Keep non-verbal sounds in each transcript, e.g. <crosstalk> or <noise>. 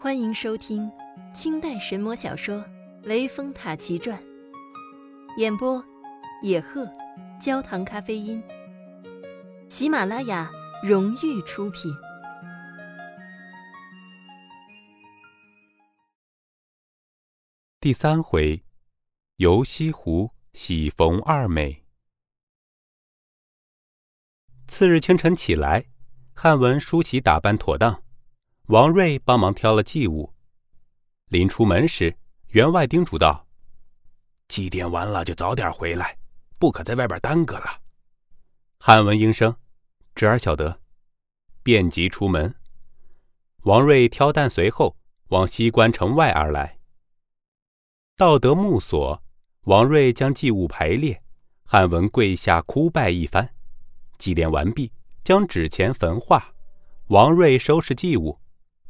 欢迎收听清代神魔小说《雷峰塔奇传》，演播：野鹤，焦糖咖啡因。喜马拉雅荣誉出品。第三回，游西湖喜逢二美。次日清晨起来，汉文梳洗打扮妥当。王瑞帮忙挑了祭物。临出门时，员外叮嘱道：“祭奠完了就早点回来，不可在外边耽搁了。”汉文应声：“侄儿晓得。”便即出门。王瑞挑担随后往西关城外而来。到得墓所，王瑞将祭物排列，汉文跪下哭拜一番。祭奠完毕，将纸钱焚化。王瑞收拾祭物。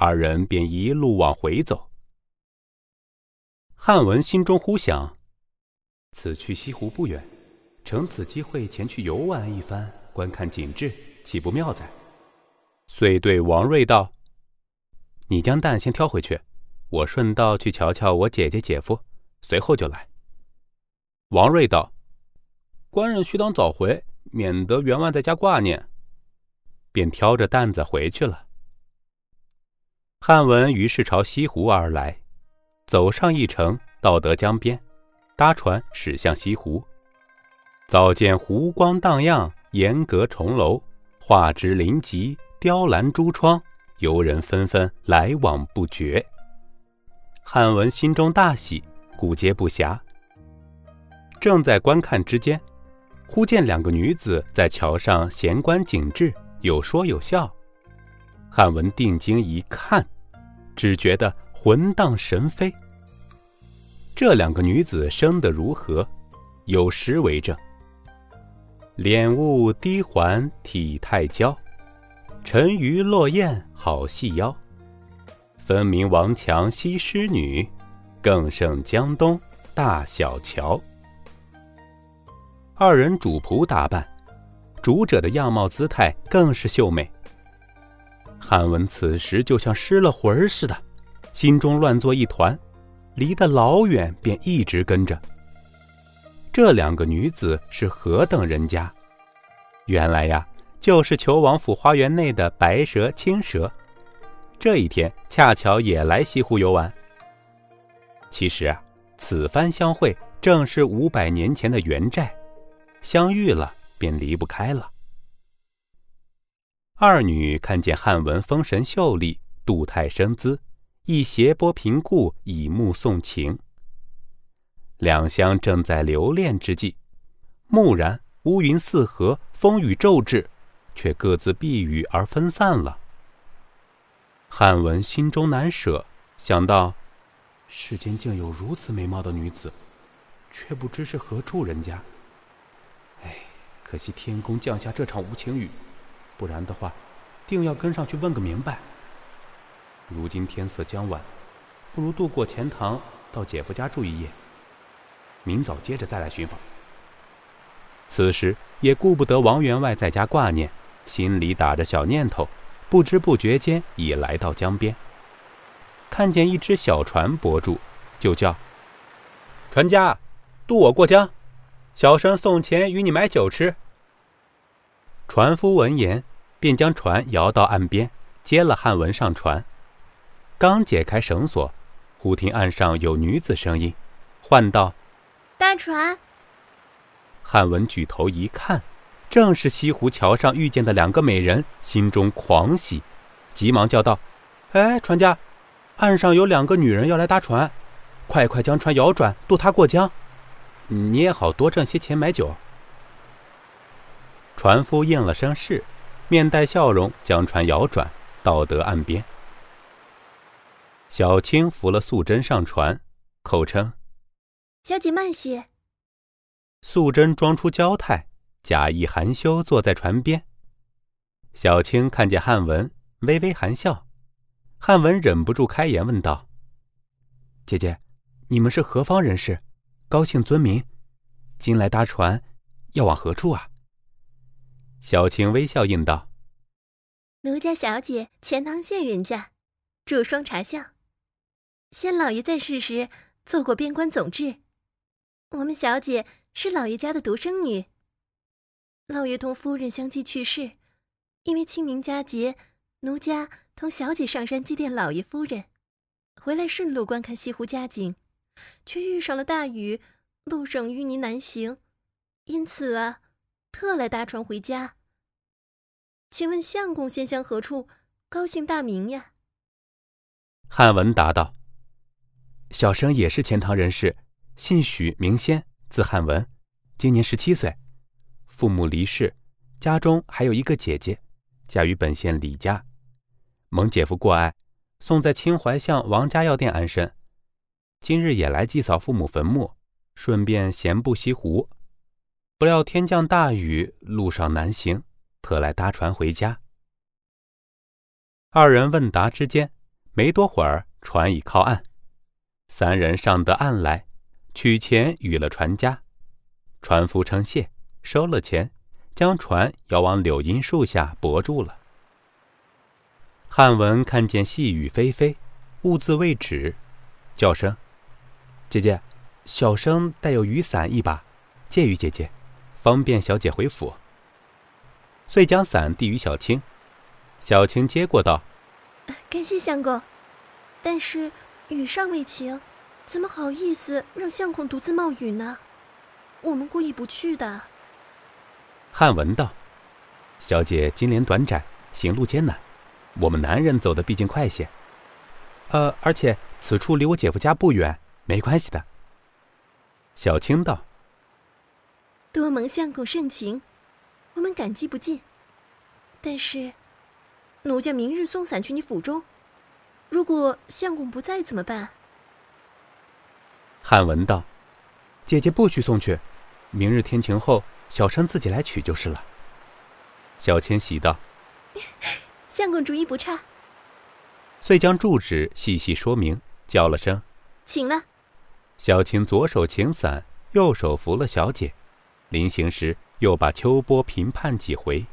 二人便一路往回走。汉文心中忽想：此去西湖不远，乘此机会前去游玩一番，观看景致，岂不妙哉？遂对王瑞道：“你将担先挑回去，我顺道去瞧瞧我姐姐姐夫，随后就来。”王瑞道：“官人须当早回，免得员外在家挂念。”便挑着担子回去了。汉文于是朝西湖而来，走上一程，到得江边，搭船驶向西湖。早见湖光荡漾，檐阁重楼，画枝林集，雕栏朱窗，游人纷纷，来往不绝。汉文心中大喜，顾皆不暇。正在观看之间，忽见两个女子在桥上闲观景致，有说有笑。汉文定睛一看，只觉得魂荡神飞。这两个女子生得如何？有诗为证：“脸雾低环体态娇，沉鱼落雁好细腰。分明王强西施女，更胜江东大小乔。”二人主仆打扮，主者的样貌姿态更是秀美。汉文此时就像失了魂似的，心中乱作一团，离得老远便一直跟着。这两个女子是何等人家？原来呀，就是裘王府花园内的白蛇、青蛇。这一天恰巧也来西湖游玩。其实啊，此番相会正是五百年前的元寨，相遇了便离不开了。二女看见汉文风神秀丽，度态生姿，亦斜波平顾，以目送情。两相正在留恋之际，蓦然乌云四合，风雨骤至，却各自避雨而分散了。汉文心中难舍，想到世间竟有如此美貌的女子，却不知是何处人家。哎，可惜天公降下这场无情雨。不然的话，定要跟上去问个明白。如今天色将晚，不如渡过钱塘，到姐夫家住一夜。明早接着再来寻访。此时也顾不得王员外在家挂念，心里打着小念头，不知不觉间已来到江边。看见一只小船泊住，就叫：“船家，渡我过江，小生送钱与你买酒吃。”船夫闻言，便将船摇到岸边，接了汉文上船。刚解开绳索，忽听岸上有女子声音，唤道：“搭船！”汉文举头一看，正是西湖桥上遇见的两个美人，心中狂喜，急忙叫道：“哎，船家，岸上有两个女人要来搭船，快快将船摇转，渡她过江，你也好多挣些钱买酒。”船夫应了声是，面带笑容将船摇转，到得岸边。小青扶了素贞上船，口称：“小姐慢些。”素贞装出娇态，假意含羞坐在船边。小青看见汉文，微微含笑。汉文忍不住开言问道：“姐姐，你们是何方人士？高姓尊名？今来搭船，要往何处啊？”小青微笑应道：“奴家小姐钱塘县人家，住双茶巷，先老爷在世时做过边关总制，我们小姐是老爷家的独生女。老爷同夫人相继去世，因为清明佳节，奴家同小姐上山祭奠老爷夫人，回来顺路观看西湖佳景，却遇上了大雨，路上淤泥难行，因此啊，特来搭船回家。请问相公先乡何处？高姓大名呀？汉文答道：“小生也是钱塘人士，姓许，名仙，字汉文，今年十七岁。父母离世，家中还有一个姐姐，嫁于本县李家。蒙姐夫过爱，送在清淮巷王家药店安身。今日也来祭扫父母坟墓，顺便闲步西湖。不料天降大雨，路上难行，特来搭船回家。”二人问答之间，没多会儿，船已靠岸。三人上得岸来，取钱与了船家。船夫称谢，收了钱，将船摇往柳荫树下泊住了。汉文看见细雨霏霏，兀自未止，叫声：“姐姐，小生带有雨伞一把，借与姐姐，方便小姐回府。”遂将伞递于小青。小青接过道：“感谢相公，但是雨尚未晴，怎么好意思让相公独自冒雨呢？我们故意不去的。”汉文道：“小姐金莲短窄，行路艰难，我们男人走的毕竟快些。呃，而且此处离我姐夫家不远，没关系的。”小青道：“多蒙相公盛情，我们感激不尽。但是……”奴家明日送伞去你府中，如果相公不在怎么办？汉文道：“姐姐不许送去，明日天晴后，小生自己来取就是了。”小千喜道：“ <laughs> 相公主意不差。”遂将住址细细说明，叫了声：“请了。”小青左手擎伞，右手扶了小姐，临行时又把秋波评判几回。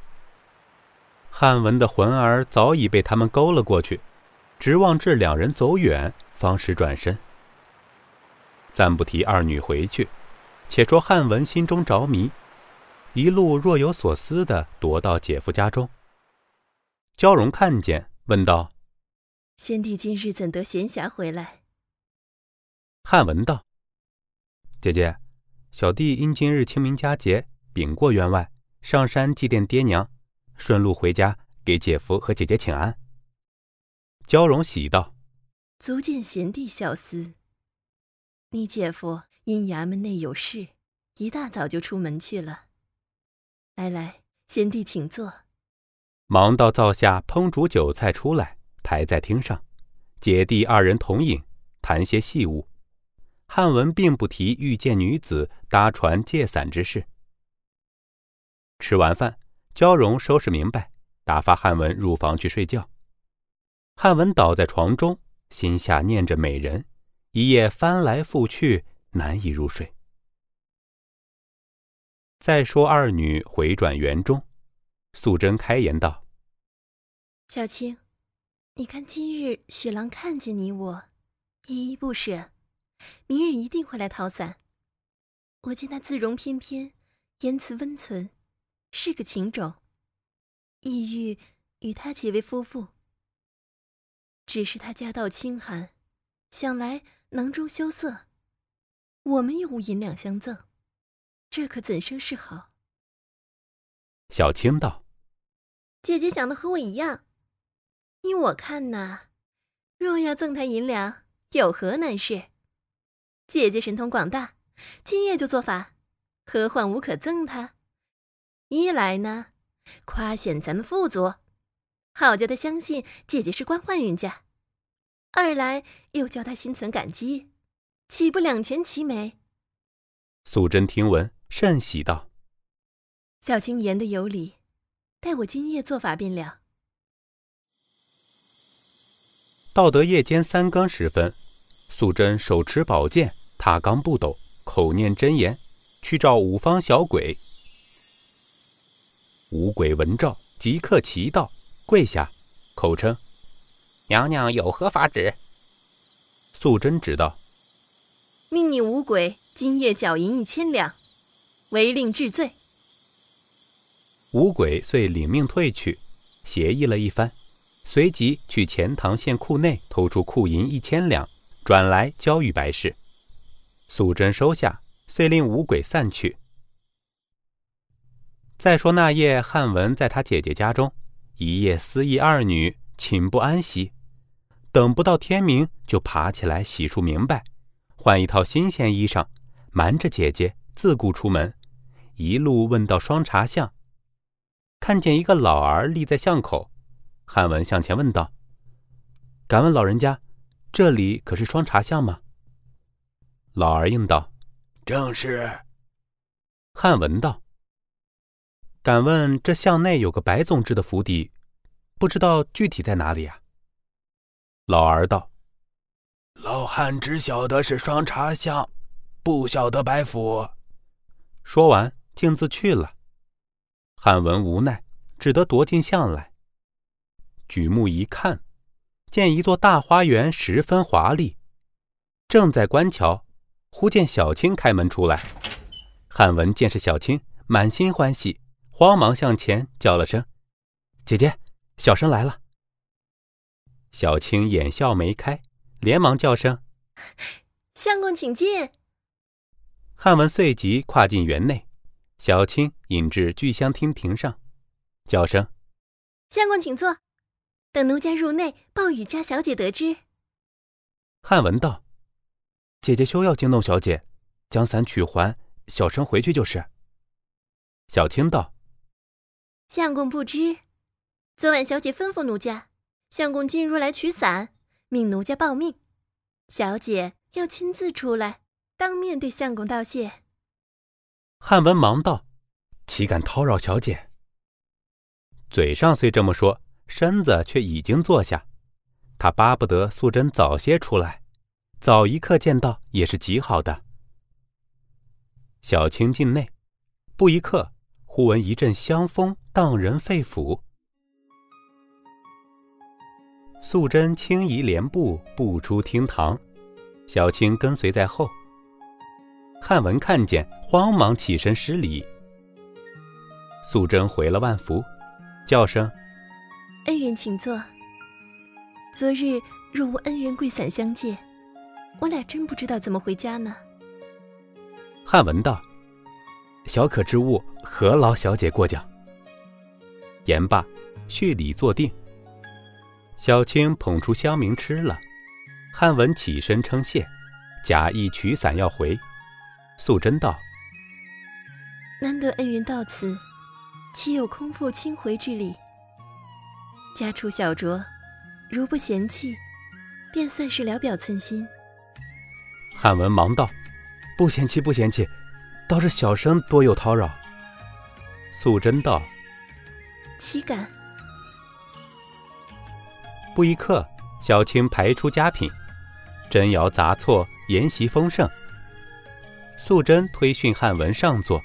汉文的魂儿早已被他们勾了过去，直望至两人走远，方始转身。暂不提二女回去，且说汉文心中着迷，一路若有所思的踱到姐夫家中。焦荣看见，问道：“先帝今日怎得闲暇回来？”汉文道：“姐姐，小弟因今日清明佳节，禀过员外，上山祭奠爹娘。”顺路回家给姐夫和姐姐请安。焦荣喜道：“足见贤弟孝思。你姐夫因衙门内有事，一大早就出门去了。来来，贤弟请坐。”忙到灶下烹煮酒菜出来，抬在厅上，姐弟二人同饮，谈些细务。汉文并不提遇见女子搭船借伞之事。吃完饭。焦荣收拾明白，打发汉文入房去睡觉。汉文倒在床中，心下念着美人，一夜翻来覆去，难以入睡。再说二女回转园中，素贞开言道：“小青，你看今日雪狼看见你我，依依不舍，明日一定会来讨伞。我见他姿容翩翩，言辞温存。”是个情种，意欲与他结为夫妇。只是他家道清寒，想来囊中羞涩，我们又无银两相赠，这可怎生是好？小青道：“姐姐想的和我一样，依我看呐，若要赠他银两，有何难事？姐姐神通广大，今夜就做法，何患无可赠他？”一来呢，夸显咱们富足，好叫他相信姐姐是官宦人家；二来又叫他心存感激，岂不两全其美？素贞听闻，甚喜道：“小青言的有理，待我今夜做法便了。”到得夜间三更时分，素贞手持宝剑，踏罡步斗，口念真言，去召五方小鬼。五鬼闻召，即刻齐到，跪下，口称：“娘娘有何法旨？”素贞指道：“命你五鬼今夜缴银一千两，违令治罪。”五鬼遂领命退去，协议了一番，随即去钱塘县库内偷出库银一千两，转来交与白氏。素贞收下，遂令五鬼散去。再说那夜，汉文在他姐姐家中一夜思忆二女，寝不安息。等不到天明，就爬起来洗漱明白，换一套新鲜衣裳，瞒着姐姐自顾出门，一路问到双茶巷，看见一个老儿立在巷口，汉文向前问道：“敢问老人家，这里可是双茶巷吗？”老儿应道：“正是。”汉文道。敢问这巷内有个白总制的府邸，不知道具体在哪里啊？老儿道：“老汉只晓得是双茶巷，不晓得白府。”说完，径自去了。汉文无奈，只得踱进巷来。举目一看，见一座大花园，十分华丽。正在观瞧，忽见小青开门出来。汉文见是小青，满心欢喜。慌忙向前叫了声：“姐姐，小生来了。”小青眼笑眉开，连忙叫声：“相公请进。”汉文随即跨进园内，小青引至聚香厅亭上，叫声：“相公请坐，等奴家入内报与家小姐得知。”汉文道：“姐姐休要惊动小姐，将伞取还，小生回去就是。”小青道。相公不知，昨晚小姐吩咐奴家，相公今日来取伞，命奴家报命，小姐要亲自出来，当面对相公道谢。汉文忙道：“岂敢叨扰小姐？”嘴上虽这么说，身子却已经坐下。他巴不得素贞早些出来，早一刻见到也是极好的。小青进内，不一刻。忽闻一阵香风荡人肺腑，素贞轻移莲步步出厅堂，小青跟随在后。汉文看见，慌忙起身施礼。素贞回了万福，叫声：“恩人请坐。昨日若无恩人贵伞相借，我俩真不知道怎么回家呢。”汉文道。小可之物，何劳小姐过奖。言罢，续礼坐定。小青捧出香茗吃了，汉文起身称谢，假意取伞要回。素贞道：“难得恩人到此，岂有空负轻回之理？家出小酌，如不嫌弃，便算是聊表寸心。”汉文忙道：“不嫌弃，不嫌弃。”倒是小生多有叨扰。素贞道：“岂敢？”不一刻，小青排出佳品，珍肴杂错，筵席丰盛。素贞推训汉文上座，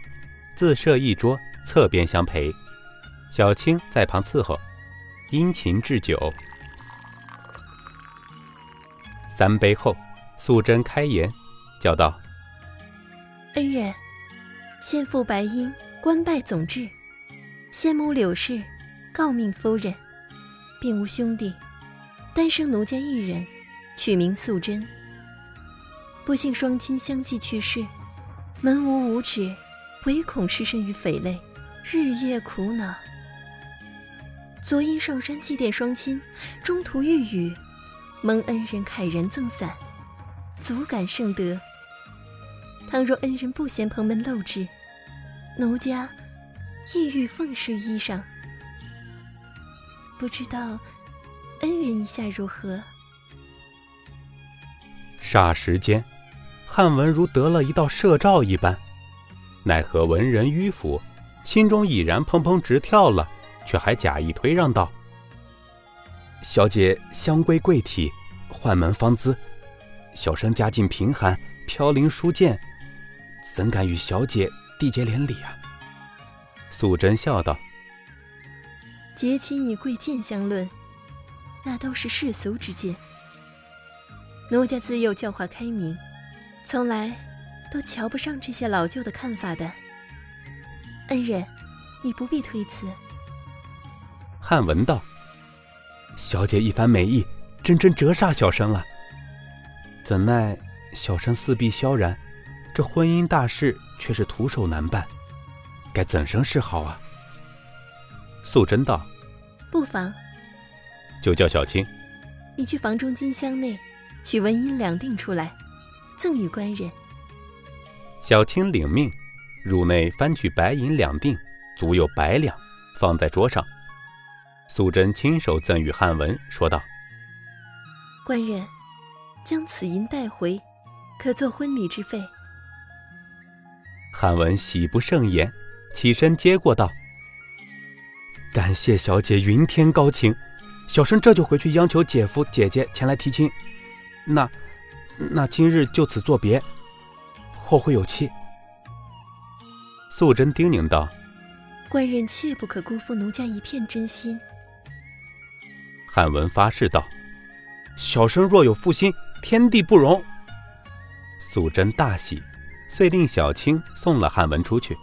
自设一桌，侧边相陪。小青在旁伺候，殷勤置酒。三杯后，素贞开言，叫道：“恩人。”先父白英官拜总制，先母柳氏诰命夫人，并无兄弟，单生奴家一人，取名素贞。不幸双亲相继去世，门无五指，唯恐失身于匪类，日夜苦恼。昨因上山祭奠双亲，中途遇雨，蒙恩人慨然赠伞，足感圣德。倘若恩人不嫌蓬门陋质，奴家意欲奉侍衣裳，不知道恩人意下如何？霎时间，汉文如得了一道赦诏一般，奈何文人迂腐，心中已然砰砰直跳了，却还假意推让道：“小姐香闺贵体，宦门芳姿，小生家境贫寒，飘零书剑。”怎敢与小姐缔结连理啊？素贞笑道：“结亲以贵贱相论，那都是世俗之见。奴家自幼教化开明，从来都瞧不上这些老旧的看法的。恩人，你不必推辞。汉文道：“小姐一番美意，真真折煞小生了。怎奈小生四壁萧然，这婚姻大事却是徒手难办，该怎生是好啊？”素贞道：“不妨，就叫小青，你去房中金箱内取文银两锭出来，赠与官人。”小青领命，入内翻取白银两锭，足有百两，放在桌上。素贞亲手赠与汉文，说道：“官人，将此银带回，可做婚礼之费。”汉文喜不胜言，起身接过道。感谢小姐云天高情，小生这就回去央求姐夫姐姐前来提亲。那，那今日就此作别，后会有期。素贞叮咛道：“官人切不可辜负奴家一片真心。”汉文发誓道：“小生若有负心，天地不容。”素贞大喜，遂令小青送了汉文出去。